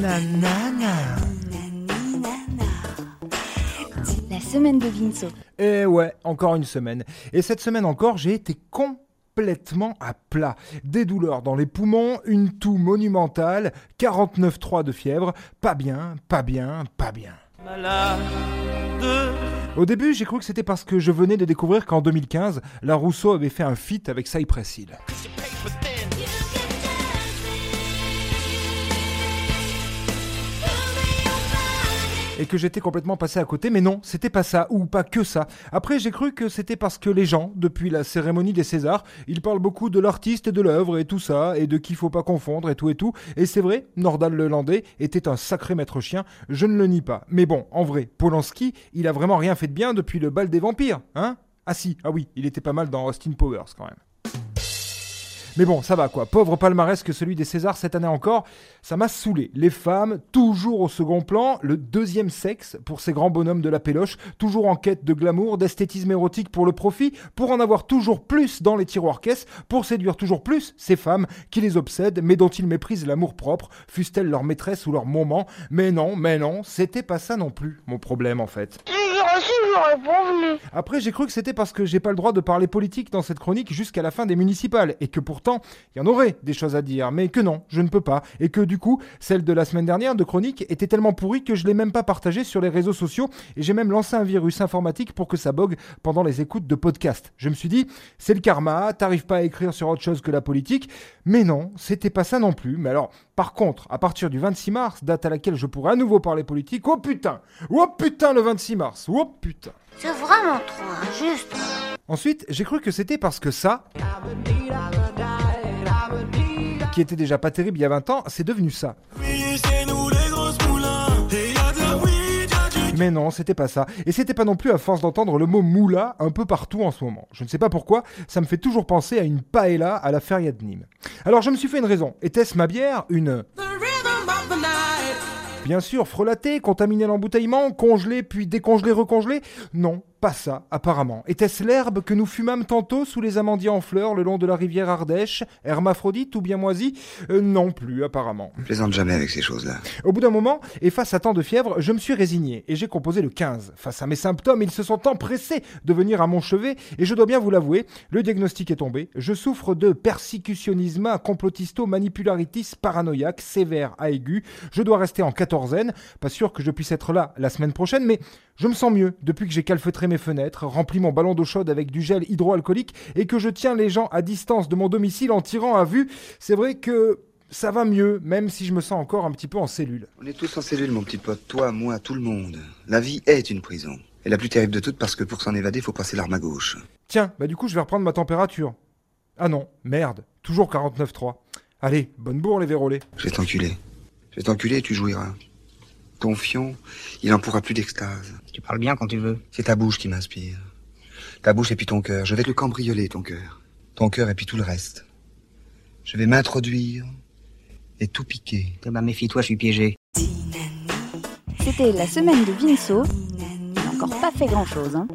Nanana. La semaine de Vinceau. Et ouais, encore une semaine. Et cette semaine encore, j'ai été complètement à plat. Des douleurs dans les poumons, une toux monumentale, 49,3 de fièvre, pas bien, pas bien, pas bien. Au début, j'ai cru que c'était parce que je venais de découvrir qu'en 2015, la Rousseau avait fait un feat avec Cypress Hill. Et que j'étais complètement passé à côté, mais non, c'était pas ça, ou pas que ça. Après, j'ai cru que c'était parce que les gens, depuis la cérémonie des Césars, ils parlent beaucoup de l'artiste et de l'œuvre et tout ça, et de qui faut pas confondre et tout et tout. Et c'est vrai, Nordal Lelandais était un sacré maître chien, je ne le nie pas. Mais bon, en vrai, Polanski, il a vraiment rien fait de bien depuis le bal des vampires, hein? Ah si, ah oui, il était pas mal dans Austin Powers quand même. Mais bon, ça va quoi. Pauvre palmarès que celui des Césars cette année encore, ça m'a saoulé. Les femmes, toujours au second plan, le deuxième sexe pour ces grands bonhommes de la péloche, toujours en quête de glamour, d'esthétisme érotique pour le profit, pour en avoir toujours plus dans les tiroirs caisses, pour séduire toujours plus ces femmes qui les obsèdent, mais dont ils méprisent l'amour propre, fussent-elles leur maîtresse ou leur moment. Mais non, mais non, c'était pas ça non plus, mon problème en fait. Après, j'ai cru que c'était parce que j'ai pas le droit de parler politique dans cette chronique jusqu'à la fin des municipales, et que pourtant, il y en aurait des choses à dire, mais que non, je ne peux pas, et que du coup, celle de la semaine dernière de chronique était tellement pourrie que je l'ai même pas partagée sur les réseaux sociaux, et j'ai même lancé un virus informatique pour que ça bogue pendant les écoutes de podcast. Je me suis dit, c'est le karma, t'arrives pas à écrire sur autre chose que la politique, mais non, c'était pas ça non plus. Mais alors, par contre, à partir du 26 mars, date à laquelle je pourrai à nouveau parler politique, oh putain, oh putain le 26 mars, oh putain. C'est vraiment trop injuste. Ensuite, j'ai cru que c'était parce que ça, qui était déjà pas terrible il y a 20 ans, c'est devenu ça. Mais non, c'était pas ça. Et c'était pas non plus à force d'entendre le mot moula un peu partout en ce moment. Je ne sais pas pourquoi, ça me fait toujours penser à une paella à la feria de Nîmes. Alors je me suis fait une raison. Était-ce ma bière Une... Bien sûr, frelaté, contaminé l'embouteillement, congelé puis décongelé, recongelé. Non, pas ça, apparemment. Était-ce l'herbe que nous fumâmes tantôt sous les amandiers en fleurs le long de la rivière Ardèche Hermaphrodite ou bien moisi euh, Non plus, apparemment. Je plaisante jamais avec ces choses-là. Au bout d'un moment, et face à tant de fièvre, je me suis résigné et j'ai composé le 15. Face à mes symptômes, ils se sont empressés de venir à mon chevet et je dois bien vous l'avouer, le diagnostic est tombé. Je souffre de persécutionnisme complotisto manipularitis paranoïaque sévère à aigu. Je dois rester en quatorzaine. Pas sûr que je puisse être là la semaine prochaine, mais je me sens mieux depuis que j'ai calfeutré mes fenêtres, rempli mon ballon d'eau chaude avec du gel hydroalcoolique et que je tiens les gens à distance de mon domicile en tirant à vue. C'est vrai que ça va mieux, même si je me sens encore un petit peu en cellule. On est tous en cellule, mon petit pote. Toi, moi, tout le monde. La vie est une prison. Et la plus terrible de toutes parce que pour s'en évader, faut passer l'arme à gauche. Tiens, bah du coup, je vais reprendre ma température. Ah non, merde, toujours 49,3. Allez, bonne bourre les vérolés. Je vais t'enculer. Je vais t'enculer et tu jouiras. Ton fion, il en pourra plus d'extase. Tu parles bien quand tu veux. C'est ta bouche qui m'inspire. Ta bouche et puis ton cœur. Je vais te le cambrioler, ton cœur. Ton cœur et puis tout le reste. Je vais m'introduire et tout piquer. Eh ben, méfie-toi, je suis piégé. C'était la semaine de Vinceau. Il n'a encore pas fait grand-chose, hein.